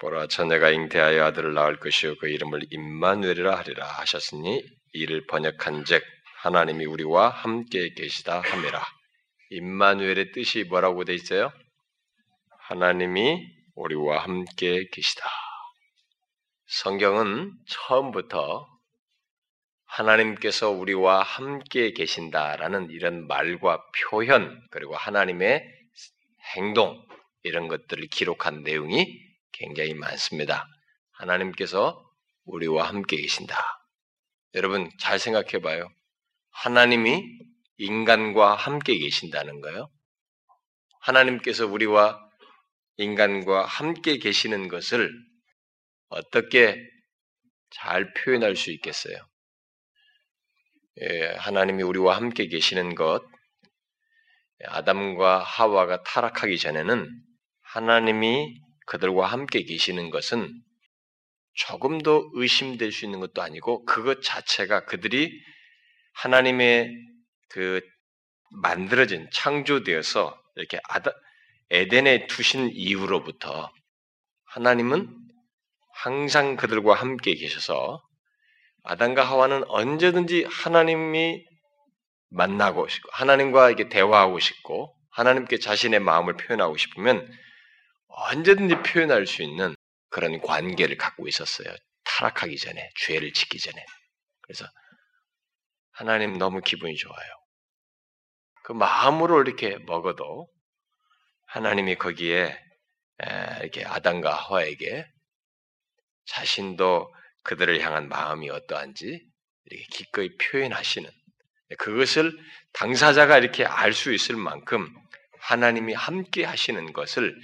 보라 처녀가 잉태하여 아들을 낳을 것이요 그 이름을 임마누엘이라 하리라 하셨으니 이를 번역한즉 하나님이 우리와 함께 계시다 함이라. 임마누엘의 뜻이 뭐라고 돼 있어요? 하나님이 우리와 함께 계시다. 성경은 처음부터 하나님께서 우리와 함께 계신다라는 이런 말과 표현 그리고 하나님의 행동 이런 것들을 기록한 내용이 굉장히 많습니다. 하나님께서 우리와 함께 계신다. 여러분 잘 생각해 봐요. 하나님이 인간과 함께 계신다는 거요. 하나님께서 우리와 인간과 함께 계시는 것을 어떻게 잘 표현할 수 있겠어요? 예, 하나님이 우리와 함께 계시는 것, 아담과 하와가 타락하기 전에는 하나님이 그들과 함께 계시는 것은 조금도 의심될 수 있는 것도 아니고 그것 자체가 그들이 하나님의 그 만들어진 창조되어서 이렇게 아다, 에덴에 두신 이후로부터 하나님은 항상 그들과 함께 계셔서 아담과 하와는 언제든지 하나님이 만나고 싶고 하나님과 이렇게 대화하고 싶고 하나님께 자신의 마음을 표현하고 싶으면 언제든지 표현할 수 있는 그런 관계를 갖고 있었어요. 타락하기 전에 죄를 짓기 전에 그래서 하나님 너무 기분이 좋아요. 그 마음으로 이렇게 먹어도 하나님이 거기에 이렇게 아담과 하와에게 자신도 그들을 향한 마음이 어떠한지 이렇게 기꺼이 표현하시는 그것을 당사자가 이렇게 알 수 있을 만큼 하나님이 함께 하시는 것을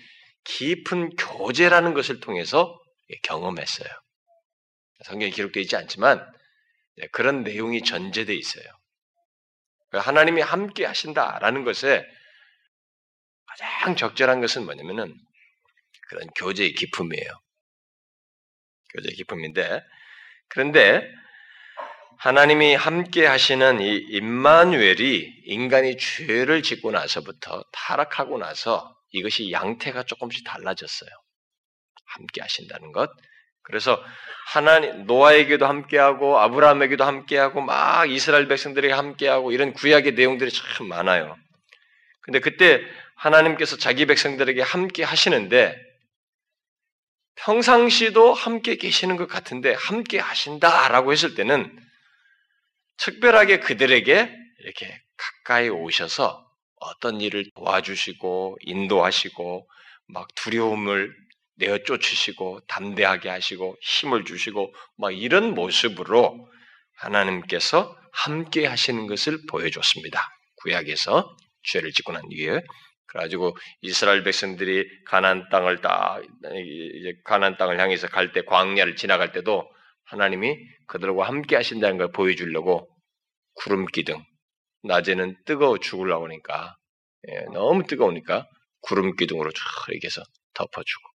깊은 교제라는 것을 통해서 경험했어요. 성경에 기록되어 있지 않지만 그런 내용이 전제되어 있어요. 하나님이 함께 하신다라는 것에 가장 적절한 것은 뭐냐면은 그런 교제의 기품이에요. 교제의 기품인데 그런데 하나님이 함께 하시는 이 임마누엘이 인간이 죄를 짓고 나서부터 타락하고 나서 이것이 양태가 조금씩 달라졌어요. 함께 하신다는 것. 그래서 하나님 노아에게도 함께하고 아브라함에게도 함께하고 막 이스라엘 백성들에게 함께하고 이런 구약의 내용들이 참 많아요. 근데 그때 하나님께서 자기 백성들에게 함께 하시는데 평상시도 함께 계시는 것 같은데 함께 하신다라고 했을 때는 특별하게 그들에게 이렇게 가까이 오셔서 어떤 일을 도와주시고 인도하시고 막 두려움을 내어 쫓으시고 담대하게 하시고 힘을 주시고 막 이런 모습으로 하나님께서 함께 하시는 것을 보여줬습니다. 구약에서 죄를 짓고 난 뒤에 그래가지고 이스라엘 백성들이 가난 땅을 딱 이제 가난 땅을 향해서 갈 때 광야를 지나갈 때도 하나님이 그들과 함께 하신다는 걸 보여주려고 구름 기둥 낮에는 뜨거워 죽으려고 하니까 예, 너무 뜨거우니까 구름 기둥으로 쫙 이렇게 해서 덮어주고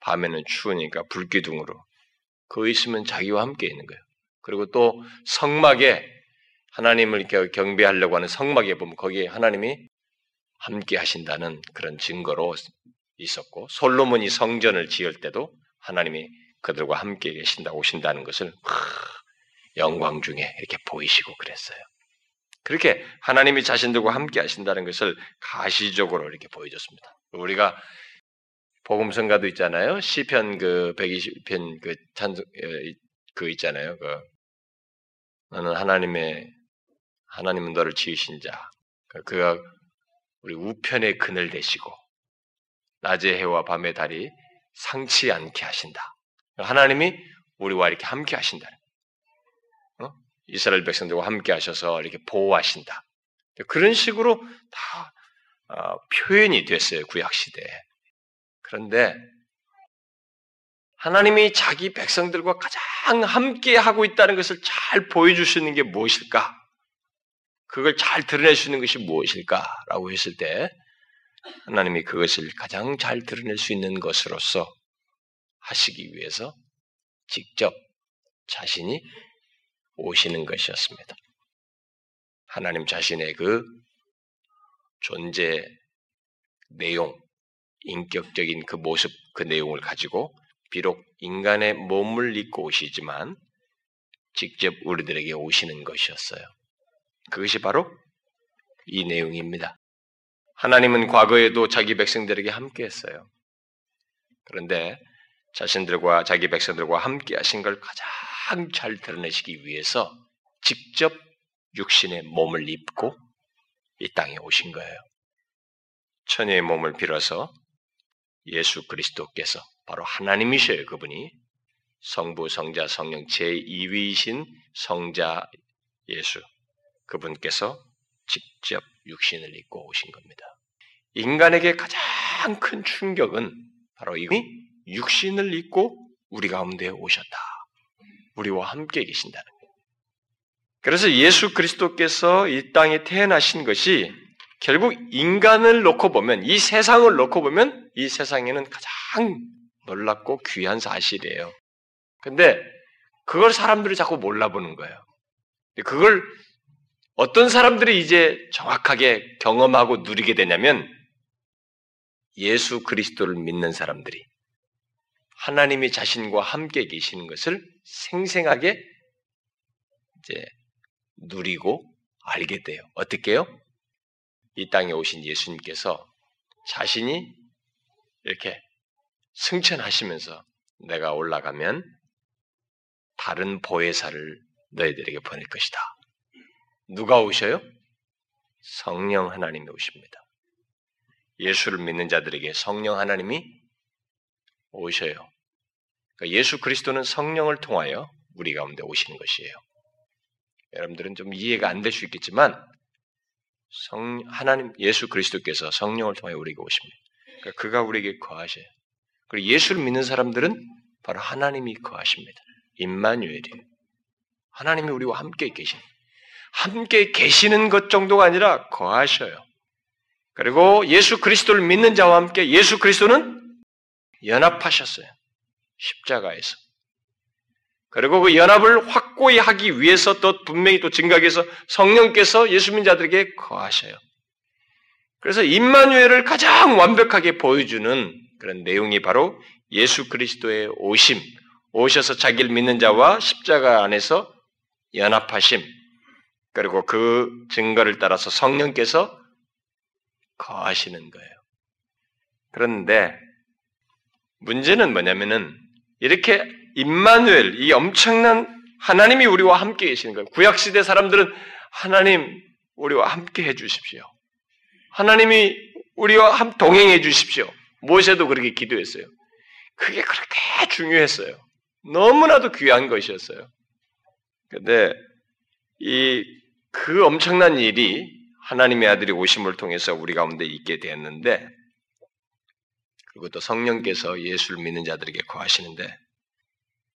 밤에는 추우니까 불 기둥으로 그 있으면 자기와 함께 있는 거예요. 그리고 또 성막에 하나님을 경배하려고 하는 성막에 보면 거기에 하나님이 함께 하신다는 그런 증거로 있었고 솔로몬이 성전을 지을 때도 하나님이 그들과 함께 계신다 오신다는 것을 영광 중에 이렇게 보이시고 그랬어요. 그렇게 하나님이 자신들과 함께 하신다는 것을 가시적으로 이렇게 보여줬습니다. 우리가 복음성가도 있잖아요. 시편 그 120편 그 찬송 그 있잖아요. 그 너는 하나님의 하나님은 너를 지으신 자. 그 그가 우리 우편의 그늘 되시고 낮의 해와 밤의 달이 상치 않게 하신다. 하나님이 우리와 이렇게 함께 하신다. 어? 이스라엘 백성들과 함께 하셔서 이렇게 보호하신다. 그런 식으로 다 어, 표현이 됐어요 구약 시대에. 그런데 하나님이 자기 백성들과 가장 함께 하고 있다는 것을 잘 있는 게 무엇일까? 그걸 잘 드러낼 수 있는 것이 무엇일까 라고 했을 때 하나님이 그것을 가장 잘 드러낼 수 있는 것으로서 하시기 위해서 직접 자신이 오시는 것이었습니다. 하나님 자신의 그 존재 내용, 인격적인 그 모습, 그 내용을 가지고 비록 인간의 몸을 입고 오시지만 직접 우리들에게 오시는 것이었어요. 그것이 바로 이 내용입니다. 하나님은 과거에도 자기 백성들에게 함께 했어요. 그런데 자신들과 자기 백성들과 함께 하신 걸 가장 잘 드러내시기 위해서 직접 육신의 몸을 입고 이 땅에 오신 거예요. 천의 몸을 빌어서 예수 그리스도께서 바로 하나님이셔요, 그분이. 성부, 성자, 성령 제2위이신 성자 예수. 그분께서 직접 육신을 입고 오신 겁니다. 인간에게 가장 큰 충격은 바로 이분이 육신을 입고 우리 가운데 오셨다. 우리와 함께 계신다는 거예요. 그래서 예수 그리스도께서 이 땅에 태어나신 것이 결국 인간을 놓고 보면 이 세상을 놓고 보면 이 세상에는 가장 놀랍고 귀한 사실이에요. 근데 그걸 사람들이 자꾸 몰라보는 거예요. 그걸 어떤 사람들이 이제 정확하게 경험하고 누리게 되냐면 예수 그리스도를 믿는 사람들이 하나님이 자신과 함께 계시는 것을 생생하게 이제 누리고 알게 돼요. 어떻게요? 이 땅에 오신 예수님께서 자신이 이렇게 승천하시면서 내가 올라가면 다른 보혜사를 너희들에게 보낼 것이다. 누가 오셔요? 성령 하나님이 오십니다. 예수를 믿는 자들에게 성령 하나님이 오셔요. 그러니까 예수 그리스도는 성령을 통하여 우리 가운데 오시는 것이에요. 여러분들은 좀 이해가 안 될 수 있겠지만 성 하나님 예수 그리스도께서 성령을 통하여 우리에게 오십니다. 그러니까 그가 우리에게 거하셔요. 그리고 예수를 믿는 사람들은 바로 하나님이 거하십니다. 임마누엘이에요. 하나님이 우리와 함께 계신 함께 계시는 것 정도가 아니라 거하셔요. 그리고 예수 그리스도를 믿는 자와 함께 예수 그리스도는 연합하셨어요. 십자가에서. 그리고 그 연합을 확고히 하기 위해서 또 분명히 또 증각해서 성령께서 예수 믿는 자들에게 거하셔요. 그래서 임마누엘을 가장 완벽하게 보여주는 그런 내용이 바로 예수 그리스도의 오심, 오셔서 자기를 믿는 자와 십자가 안에서 연합하심, 그리고 그 증거를 따라서 성령께서 거하시는 거예요. 그런데 문제는 뭐냐면은 이렇게 임마누엘 이 엄청난 하나님이 우리와 함께 계시는 거예요. 구약 시대 사람들은 하나님 우리와 함께 해 주십시오. 하나님이 우리와 함 동행해 주십시오. 모세도 그렇게 기도했어요. 그게 그렇게 중요했어요. 너무나도 귀한 것이었어요. 근데 이 그 엄청난 일이 하나님의 아들이 오심을 통해서 우리 가운데 있게 되었는데 그리고 또 성령께서 예수를 믿는 자들에게 거하시는데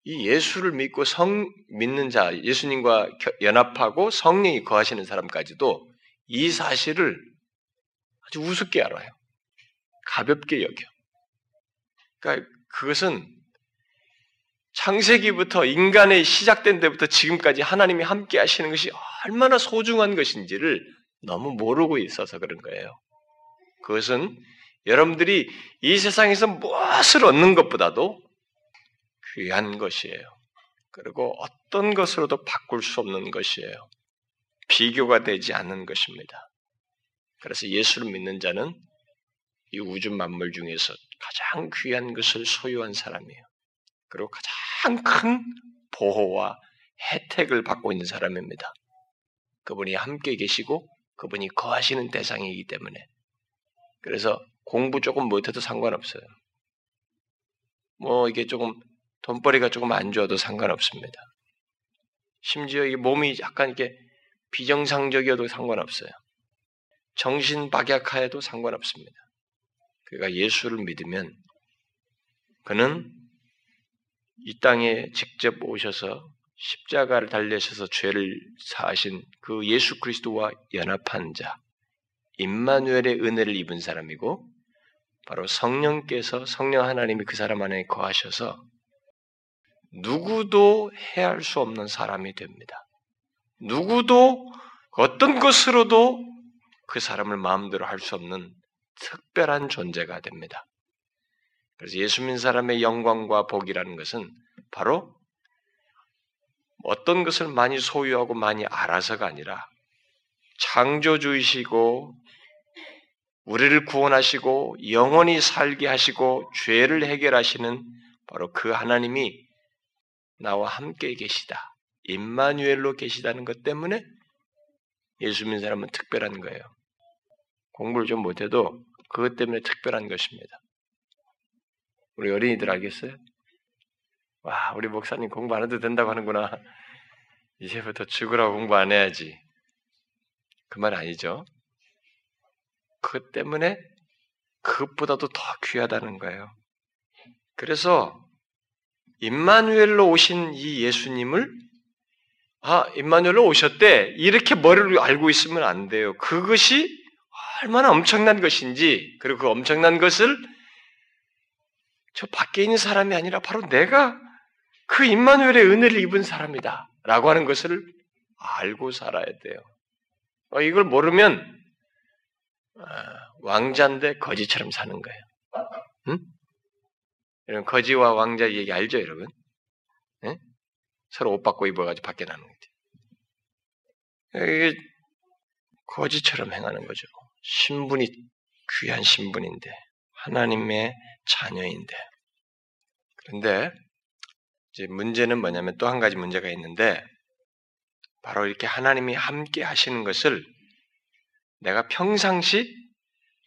이 예수를 믿고 성 믿는 자 예수님과 연합하고 성령이 거하시는 사람까지도 이 사실을 아주 우습게 알아요. 가볍게 여겨. 그러니까 그것은 창세기부터 인간의 시작된 데부터 지금까지 하나님이 함께 하시는 것이 얼마나 소중한 것인지를 너무 모르고 있어서 그런 거예요. 그것은 여러분들이 이 세상에서 무엇을 얻는 것보다도 귀한 것이에요. 그리고 어떤 것으로도 바꿀 수 없는 것이에요. 비교가 되지 않는 것입니다. 그래서 예수를 믿는 자는 이 우주 만물 중에서 가장 귀한 것을 소유한 사람이에요. 그리고 가장 큰 보호와 혜택을 받고 있는 사람입니다. 그분이 함께 계시고 그분이 거하시는 대상이기 때문에. 그래서 공부 조금 못해도 상관없어요. 뭐 이게 조금 돈벌이가 조금 안 좋아도 상관없습니다. 심지어 이 몸이 약간 이렇게 비정상적이어도 상관없어요. 정신 박약하여도 상관없습니다. 그가 예수를 믿으면 그는 이 땅에 직접 오셔서 십자가를 달려셔서 죄를 사하신 그 예수 그리스도와 연합한 자, 임마누엘의 은혜를 입은 사람이고 바로 성령께서 성령 하나님이 그 사람 안에 거하셔서 누구도 해할 수 없는 사람이 됩니다. 누구도 어떤 것으로도 그 사람을 마음대로 할 수 없는 특별한 존재가 됩니다. 그래서 예수 믿는 사람의 영광과 복이라는 것은 바로 어떤 것을 많이 소유하고 많이 알아서가 아니라 창조주이시고 우리를 구원하시고 영원히 살게 하시고 죄를 해결하시는 바로 그 하나님이 나와 함께 계시다. 임마누엘로 계시다는 것 때문에 예수 믿는 사람은 특별한 거예요. 공부를 좀 못해도 그것 때문에 특별한 것입니다. 우리 어린이들 알겠어요? 와, 우리 목사님 공부 안 해도 된다고 하는구나. 이제부터 죽으라고 공부 안 해야지. 그 말 아니죠. 그것 때문에 그것보다도 더 귀하다는 거예요. 그래서 임마누엘로 오신 이 예수님을 아, 임마누엘로 오셨대. 이렇게 머리를 알고 있으면 안 돼요. 그것이 얼마나 엄청난 것인지, 그리고 그 엄청난 것을 저 밖에 있는 사람이 아니라 바로 내가 그 임마누엘의 은혜를 입은 사람이다. 라고 하는 것을 알고 살아야 돼요. 어, 이걸 모르면 아, 왕자인데 거지처럼 사는 거예요. 응? 여러분 거지와 왕자 얘기 알죠, 여러분? 응? 서로 옷 바꿔 입어가지고 밖에 나는 거죠. 이게 거지처럼 행하는 거죠. 신분이 귀한 신분인데 하나님의 자녀인데 그런데 이제 문제는 뭐냐면 또 한 가지 문제가 있는데 바로 이렇게 하나님이 함께 하시는 것을 내가 평상시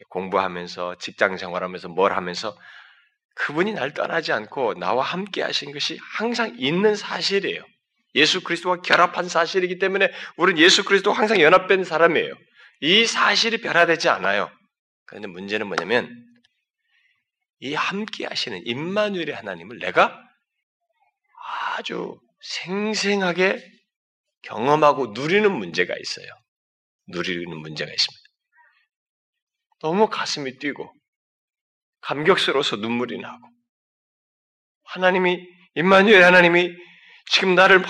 공부하면서 직장 생활하면서 뭘 하면서 그분이 날 떠나지 않고 나와 함께 하신 것이 항상 있는 사실이에요. 예수 그리스도와 결합한 사실이기 때문에 우리는 예수 그리스도와 항상 연합된 사람이에요. 이 사실이 변화되지 않아요. 그런데 문제는 뭐냐면 이 함께 하시는 임마누엘의 하나님을 내가 아주 생생하게 경험하고 누리는 문제가 있어요. 누리는 문제가 있습니다. 너무 가슴이 뛰고 감격스러워서 눈물이 나고 하나님이 임마누엘 하나님이 지금 나를 막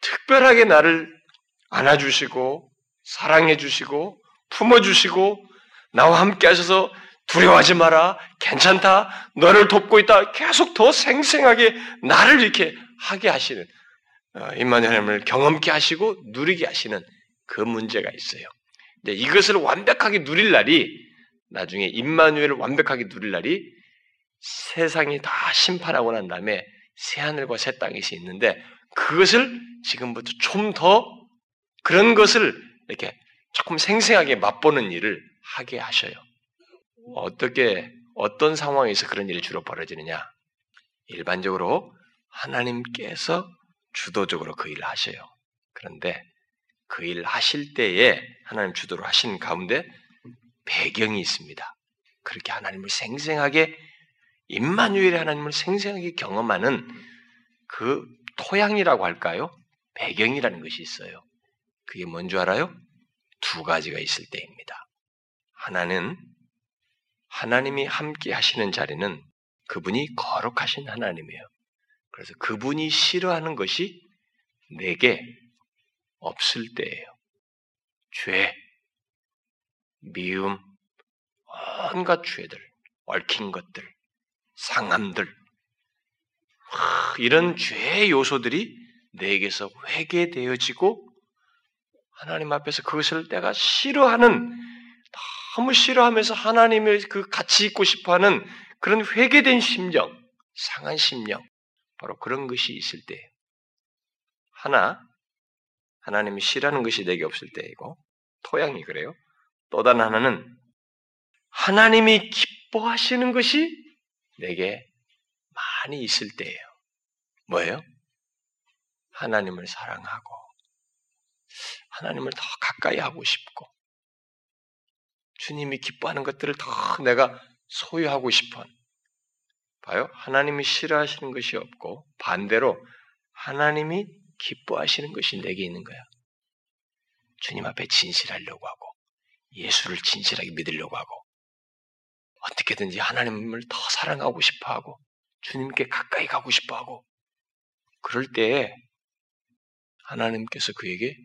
특별하게 나를 안아주시고 사랑해주시고 품어주시고 나와 함께 하셔서 두려워하지 마라. 괜찮다. 너를 돕고 있다. 계속 더 생생하게 나를 이렇게 하게 하시는 어, 임마누엘 하나님을 경험케 하시고 누리게 하시는 그 문제가 있어요. 이제 이것을 완벽하게 누릴 날이 나중에 임마누엘을 완벽하게 누릴 날이 세상이 다 심판하고 난 다음에 새 하늘과 새 땅이 있는데 그것을 지금부터 좀 더 그런 것을 이렇게 조금 생생하게 맛보는 일을 하게 하셔요. 어떻게 어떤 상황에서 그런 일이 주로 벌어지느냐? 일반적으로 하나님께서 주도적으로 그 일을 하셔요. 그런데 그 일을 하실 때에 하나님 주도로 하신 가운데 배경이 있습니다. 그렇게 하나님을 생생하게 임마누엘의 하나님을 생생하게 경험하는 그 토양이라고 할까요? 배경이라는 것이 있어요. 그게 뭔지 알아요? 두 가지가 있을 때입니다. 하나는 하나님이 함께 하시는 자리는 그분이 거룩하신 하나님이에요. 그래서 그분이 싫어하는 것이 내게 없을 때예요. 죄, 미움, 온갖 죄들, 얽힌 것들, 상함들, 이런 죄의 요소들이 내게서 회개되어지고 하나님 앞에서 그것을 내가 싫어하는 너무 싫어하면서 하나님을 그 같이 있고 싶어하는 그런 회개된 심령, 상한 심령, 바로 그런 것이 있을 때 하나 하나님이 싫어하는 것이 내게 없을 때이고 토양이 그래요. 또 다른 하나는 하나님이 기뻐하시는 것이 내게 많이 있을 때예요. 뭐예요? 하나님을 사랑하고 하나님을 더 가까이 하고 싶고 주님이 기뻐하는 것들을 더 내가 소유하고 싶은 봐요. 하나님이 싫어하시는 것이 없고 반대로 하나님이 기뻐하시는 것이 내게 있는 거야. 주님 앞에 진실하려고 하고 예수를 진실하게 믿으려고 하고 어떻게든지 하나님을 더 사랑하고 싶어 하고 주님께 가까이 가고 싶어 하고 그럴 때에 하나님께서 그에게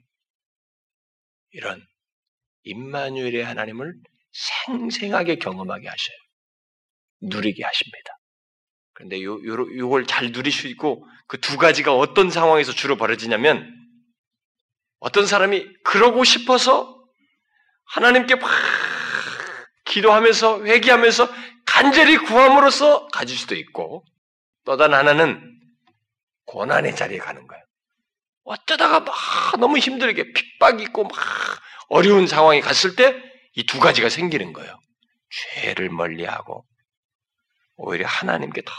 이런 임마누엘의 하나님을 생생하게 경험하게 하셔요. 누리게 하십니다. 그런데 요, 요, 요걸 잘 있고 그 두 가지가 어떤 상황에서 주로 벌어지냐면 어떤 사람이 그러고 싶어서 하나님께 막 기도하면서 회개하면서 간절히 구함으로써 가질 수도 있고 또 다른 하나는 고난의 자리에 가는 거예요. 어쩌다가 막 너무 힘들게 핍박이 있고 막 어려운 상황이 갔을 때 이 두 가지가 생기는 거예요. 죄를 멀리하고 오히려 하나님께 더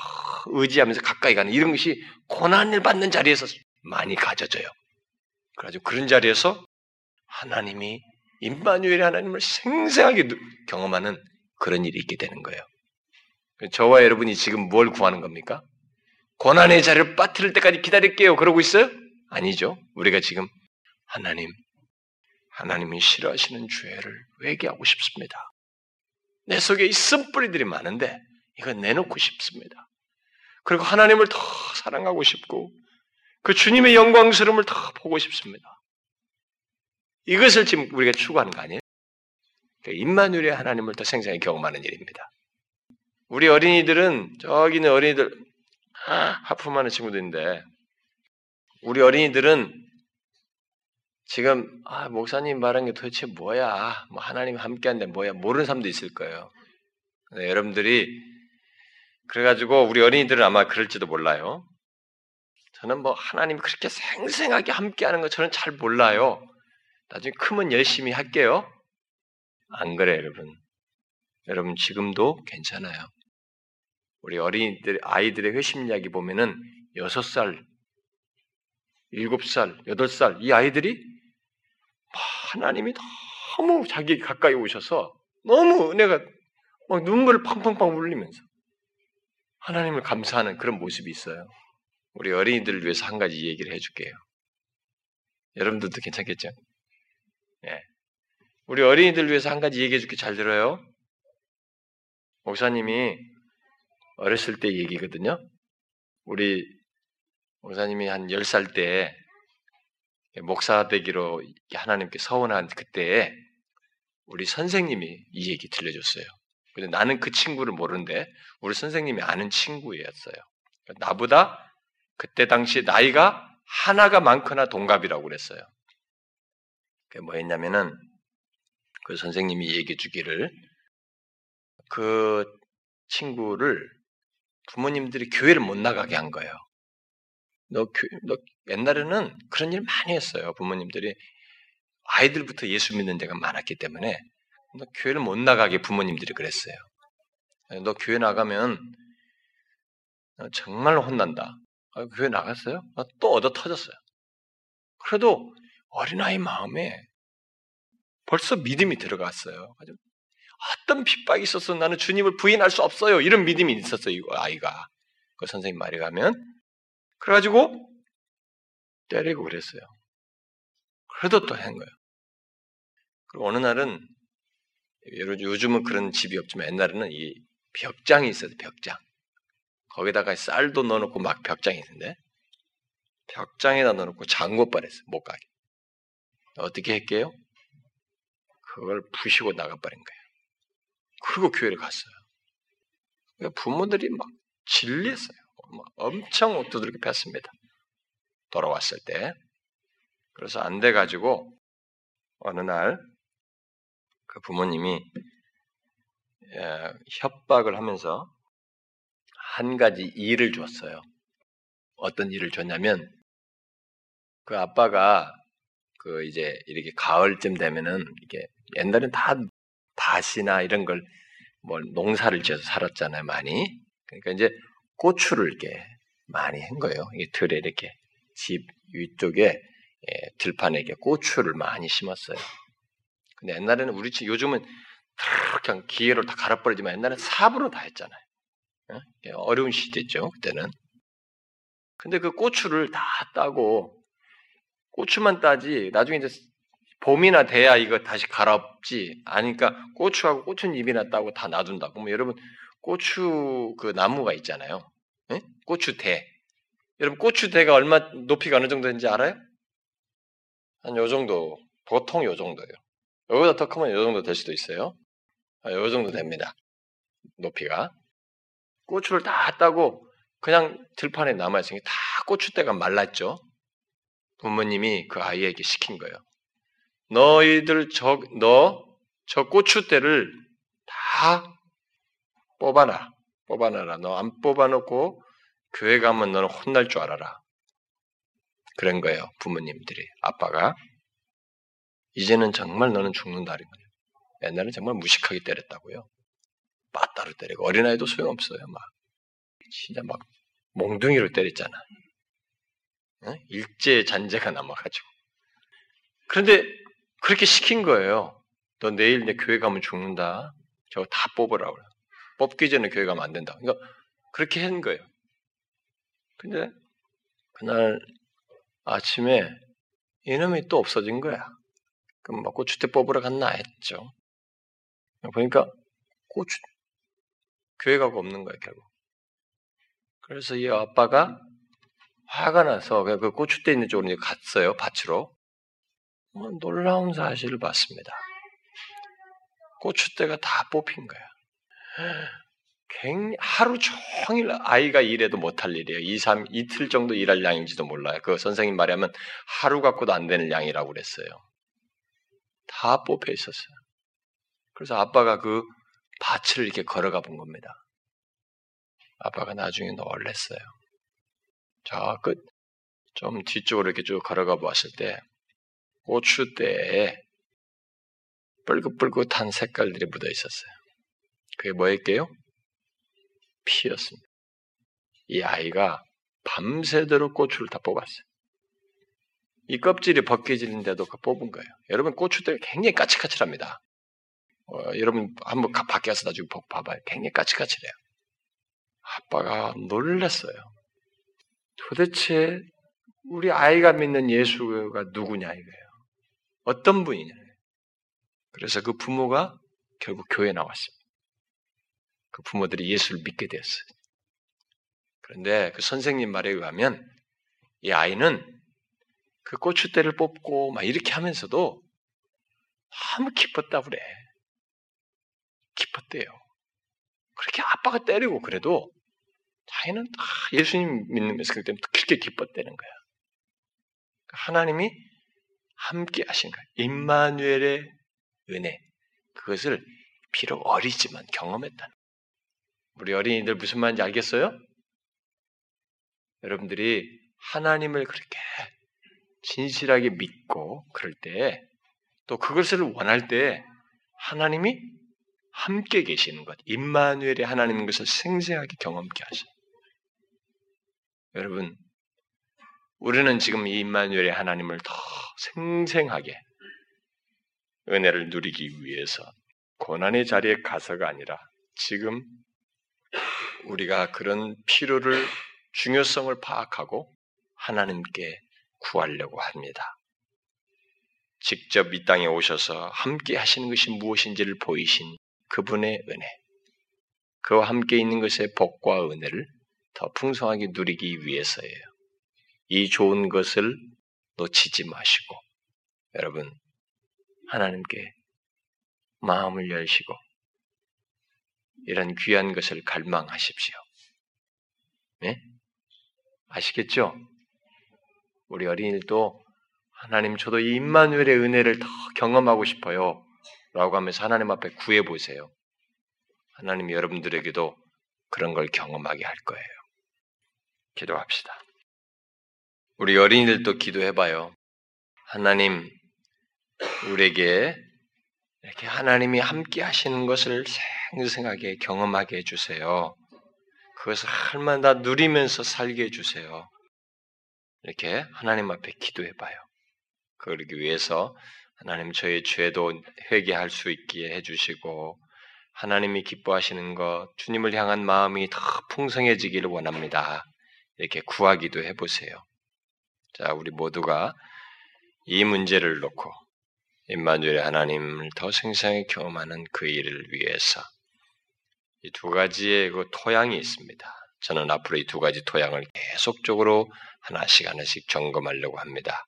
의지하면서 가까이 가는 이런 것이 고난을 받는 자리에서 많이 가져져요. 그래가지고 그런 자리에서 하나님이 임마누엘의 하나님을 생생하게 경험하는 그런 일이 있게 되는 거예요. 저와 여러분이 지금 뭘 구하는 겁니까? 고난의 자리를 빠뜨릴 때까지 기다릴게요. 그러고 있어요? 아니죠. 우리가 지금 하나님, 하나님이 싫어하시는 죄를 회개하고 싶습니다. 내 속에 있음 뿌리들이 많은데 이거 내놓고 싶습니다. 그리고 하나님을 더 사랑하고 싶고 그 주님의 영광스러움을 더 보고 싶습니다. 이것을 지금 우리가 추구하는 거 아니에요? 그러니까 임마누엘의 하나님을 더 생생히 경험하는 일입니다. 우리 어린이들은 저기 있는 어린이들 아, 하품하는 친구들인데 우리 어린이들은 지금 아, 목사님 말한 게 도대체 뭐야? 뭐 하나님 함께한데 뭐야? 모르는 사람도 있을 거예요. 네, 여러분들이 그래가지고 우리 어린이들은 아마 그럴지도 몰라요. 저는 뭐 하나님 그렇게 생생하게 함께하는 거 저는 잘 몰라요. 나중에 크면 열심히 할게요. 안 그래 여러분. 여러분 지금도 괜찮아요. 우리 어린이들 아이들의 회심 이야기 보면은 여섯 살, 일곱 살, 여덟 살 이 아이들이 하나님이 너무 자기 가까이 오셔서 너무 은혜가 막 눈물을 팡팡팡 울리면서 하나님을 감사하는 그런 모습이 있어요. 우리 어린이들을 위해서 한 가지 얘기를 해줄게요. 여러분들도 괜찮겠죠? 예. 우리 어린이들 을 위해서 한 가지 얘기해 줄게 잘 들어요. 목사님이 어렸을 때 얘기거든요. 우리 목사님이 한 10살 때 목사 되기로 하나님께 서원한 그때에 우리 선생님이 이 얘기 들려줬어요. 근데 나는 그 친구를 모르는데 우리 선생님이 아는 친구였어요. 나보다 그때 당시 나이가 하나가 많거나 동갑이라고 그랬어요. 그게 뭐였냐면은 그 선생님이 얘기해 주기를 그 친구를 부모님들이 교회를 못 나가게 한 거예요. 너, 교, 너 옛날에는 그런 일 많이 했어요. 부모님들이 아이들부터 예수 믿는 데가 많았기 때문에 너 교회를 못 나가게 부모님들이 그랬어요. 너 교회 나가면 정말로 혼난다. 아, 교회 나갔어요? 아, 또 얻어 터졌어요. 그래도 어린아이 마음에 벌써 믿음이 들어갔어요. 어떤 핍박이 있어서 나는 주님을 부인할 수 없어요. 이런 믿음이 있었어요, 이 아이가. 그 선생님 말이 가면. 그래가지고 때리고 그랬어요. 그래도 또 한 거예요. 그리고 어느 날은 요즘은 그런 집이 없지만 옛날에는 이 벽장이 있어요. 벽장. 거기다가 쌀도 넣어놓고 막 벽장이 있는데 벽장에다 넣어놓고 잠궈버렸어요. 못 가게. 어떻게 했게요? 그걸 부시고 나가버린 거예요. 그리고 교회를 갔어요. 그러니까 부모들이 막 진리했어요. 막 엄청 두드럽게 폈습니다. 돌아왔을 때. 그래서 안 돼가지고 어느 날 그 부모님이 협박을 하면서 한 가지 일을 줬어요. 어떤 일을 줬냐면 그 아빠가 그 이제 이렇게 가을쯤 되면은 이게 옛날엔 다 밭이나 이런 걸 뭐 농사를 지어서 살았잖아요, 많이. 그러니까 이제 고추를 이렇게 많이 한 거예요. 이게 들에 이렇게 집 위쪽에 예, 들판에 이렇게 고추를 많이 심었어요. 근데 옛날에는 우리 집 요즘은 그냥 기회로 다 갈아버리지만 옛날에는 삽으로 다 했잖아요. 예? 어려운 시대죠, 그때는. 근데 그 고추를 다 따고 고추만 따지 나중에 이제 봄이나 돼야 이거 다시 갈아엎지 아니까 고추하고 고추잎이나 따고 다 놔둔다고 뭐 여러분 고추 그 나무가 있잖아요 네? 고추대 여러분 고추대가 얼마 높이가 어느 정도 되는지 알아요? 한 요 정도 보통 요 정도예요 여기보다 더 크면 요 정도 될 수도 있어요 아, 요 정도 됩니다 높이가 고추를 다 따고 그냥 들판에 남아있으니 다 고추대가 말랐죠. 부모님이 그 아이에게 시킨 거예요. 너희들 저, 너, 저 고추대를 다 뽑아놔. 뽑아놔라. 너 안 뽑아놓고 교회 가면 너는 혼날 줄 알아라. 그런 거예요. 부모님들이. 아빠가. 이제는 정말 너는 죽는다. 이거예요. 옛날에 정말 무식하게 때렸다고요. 빠따로 때리고 어린아이도 소용없어요. 막 진짜 막 몽둥이로 때렸잖아. 일제 잔재가 남아가지고. 그런데 그렇게 시킨 거예요. 너 내일 내 교회 가면 죽는다. 저거 다 뽑으라고. 뽑기 전에 교회 가면 안 된다. 그러니까 그렇게 한 거예요. 근데 그날 아침에 이놈이 또 없어진 거야. 그럼 뭐 고추대 뽑으러 갔나 했죠. 보니까 고추 교회 가고 없는 거야 결국. 그래서 이 아빠가 화가 나서 그 고추대 있는 쪽으로 갔어요 밭으로. 뭐 놀라운 사실을 봤습니다. 고추대가 다 뽑힌 거야. 하루 종일 아이가 일해도 못할 일이에요. 2, 3, 이틀 정도 일할 양인지도 몰라요. 그 선생님 말하면 하루 갖고도 안 되는 양이라고 그랬어요. 다 뽑혀 있었어요. 그래서 아빠가 그 밭을 이렇게 걸어가 본 겁니다. 아빠가 나중에 놀랬어요. 저 끝, 좀 뒤쪽으로 이렇게 쭉 걸어가 보았을 때, 고추대에 뿔긋뿔긋한 색깔들이 묻어 있었어요. 그게 뭐였게요? 피였습니다. 이 아이가 밤새도록 고추를 다 뽑았어요. 이 껍질이 벗겨지는데도 그 뽑은 거예요. 여러분 고추대가 굉장히 까칠까칠합니다. 어, 여러분 한번 밖에서 나중에 봐봐요. 굉장히 까칠까칠해요. 아빠가 놀랐어요. 도대체 우리 아이가 믿는 예수가 누구냐 이거예요. 어떤 분이냐. 그래서 그 부모가 결국 교회에 나왔습니다. 그 부모들이 예수를 믿게 되었어요. 그런데 그 선생님 말에 의하면 이 아이는 그 고추대를 뽑고 막 이렇게 하면서도 너무 기뻤다 그래. 기뻤대요. 그렇게 아빠가 때리고 그래도 자기는 다 예수님 믿는 메시지 때문에 그렇게 기뻤다는 거야. 그러니까 하나님이 함께 하신 거야. 임마누엘의 은혜. 그것을 비록 어리지만 경험했다는 우리 어린이들 무슨 말인지 알겠어요? 여러분들이 하나님을 그렇게 진실하게 믿고 그럴 때 또 그것을 원할 때 하나님이 함께 계시는 것, 임마누엘의 하나님인 것을 생생하게 경험케 하셔. 여러분, 우리는 지금 이 임마누엘의 하나님을 더 생생하게 은혜를 누리기 위해서 고난의 자리에 가서가 아니라 지금 우리가 그런 필요를 중요성을 파악하고 하나님께 구하려고 합니다. 직접 이 땅에 오셔서 함께 하시는 것이 무엇인지를 보이신 그분의 은혜, 그와 함께 있는 것의 복과 은혜를 더 풍성하게 누리기 위해서예요. 이 좋은 것을 놓치지 마시고, 여러분, 하나님께 마음을 열시고, 이런 귀한 것을 갈망하십시오. 네? 아시겠죠? 우리 어린이들도 하나님 저도 이 임마누엘의 은혜를 더 경험하고 싶어요. 라고 하면서 하나님 앞에 구해 보세요. 하나님이 여러분들에게도 그런 걸 경험하게 할 거예요. 기도합시다. 우리 어린이들도 기도해 봐요. 하나님 우리에게 이렇게 하나님이 함께 하시는 것을 생생하게 경험하게 해주세요. 그것을 할만다 누리면서 살게 해주세요. 이렇게 하나님 앞에 기도해 봐요. 그러기 위해서 하나님 저의 죄도 회개할 수 있게 해주시고 하나님이 기뻐하시는 것, 주님을 향한 마음이 더 풍성해지기를 원합니다. 이렇게 구하기도 해보세요. 자, 우리 모두가 이 문제를 놓고 임마누엘 하나님을 더 생생하게 경험하는 그 일을 위해서 이 두 가지의 그 토양이 있습니다. 저는 앞으로 이 두 가지 토양을 계속적으로 하나씩 하나씩 점검하려고 합니다.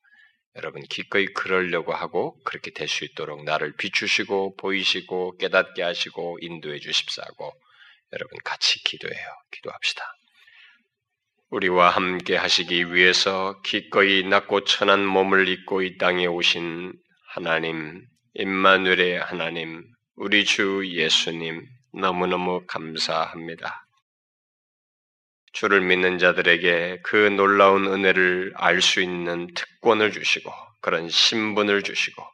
여러분 기꺼이 그러려고 하고 그렇게 될 수 있도록 나를 비추시고 보이시고 깨닫게 하시고 인도해 주십사고 여러분 같이 기도해요. 기도합시다. 우리와 함께 하시기 위해서 기꺼이 낮고 천한 몸을 입고 이 땅에 오신 하나님, 임마누엘의 하나님, 우리 주 예수님 너무너무 감사합니다. 주를 믿는 자들에게 그 놀라운 은혜를 알 수 있는 특권을 주시고 그런 신분을 주시고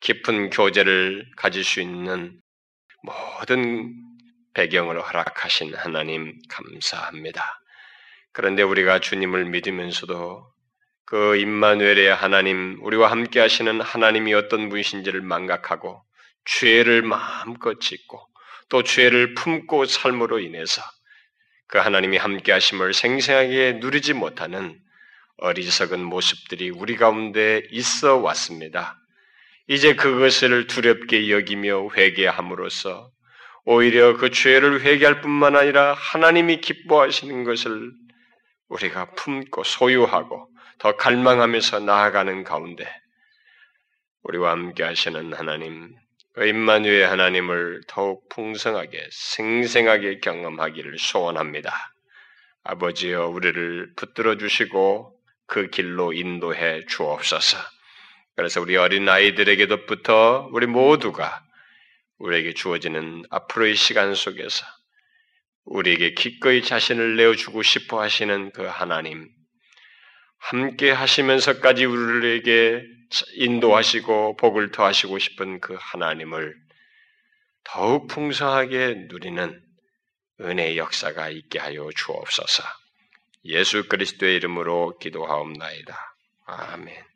깊은 교제를 가질 수 있는 모든 배경을 허락하신 하나님 감사합니다. 그런데 우리가 주님을 믿으면서도 그 임마누엘의 하나님, 우리와 함께 하시는 하나님이 어떤 분이신지를 망각하고 죄를 마음껏 짓고 또 죄를 품고 삶으로 인해서 그 하나님이 함께 하심을 생생하게 누리지 못하는 어리석은 모습들이 우리 가운데 있어 왔습니다. 이제 그것을 두렵게 여기며 회개함으로써 오히려 그 죄를 회개할 뿐만 아니라 하나님이 기뻐하시는 것을 우리가 품고 소유하고 더 갈망하면서 나아가는 가운데 우리와 함께 하시는 하나님, 임마누의 하나님을 더욱 풍성하게 생생하게 경험하기를 소원합니다. 아버지여 우리를 붙들어 주시고 그 길로 인도해 주옵소서. 그래서 우리 어린 아이들에게도부터 우리 모두가 우리에게 주어지는 앞으로의 시간 속에서 우리에게 기꺼이 자신을 내어주고 싶어 하시는 그 하나님, 함께 하시면서까지 우리에게 인도하시고 복을 더하시고 싶은 그 하나님을 더욱 풍성하게 누리는 은혜의 역사가 있게 하여 주옵소서. 예수 그리스도의 이름으로 기도하옵나이다. 아멘.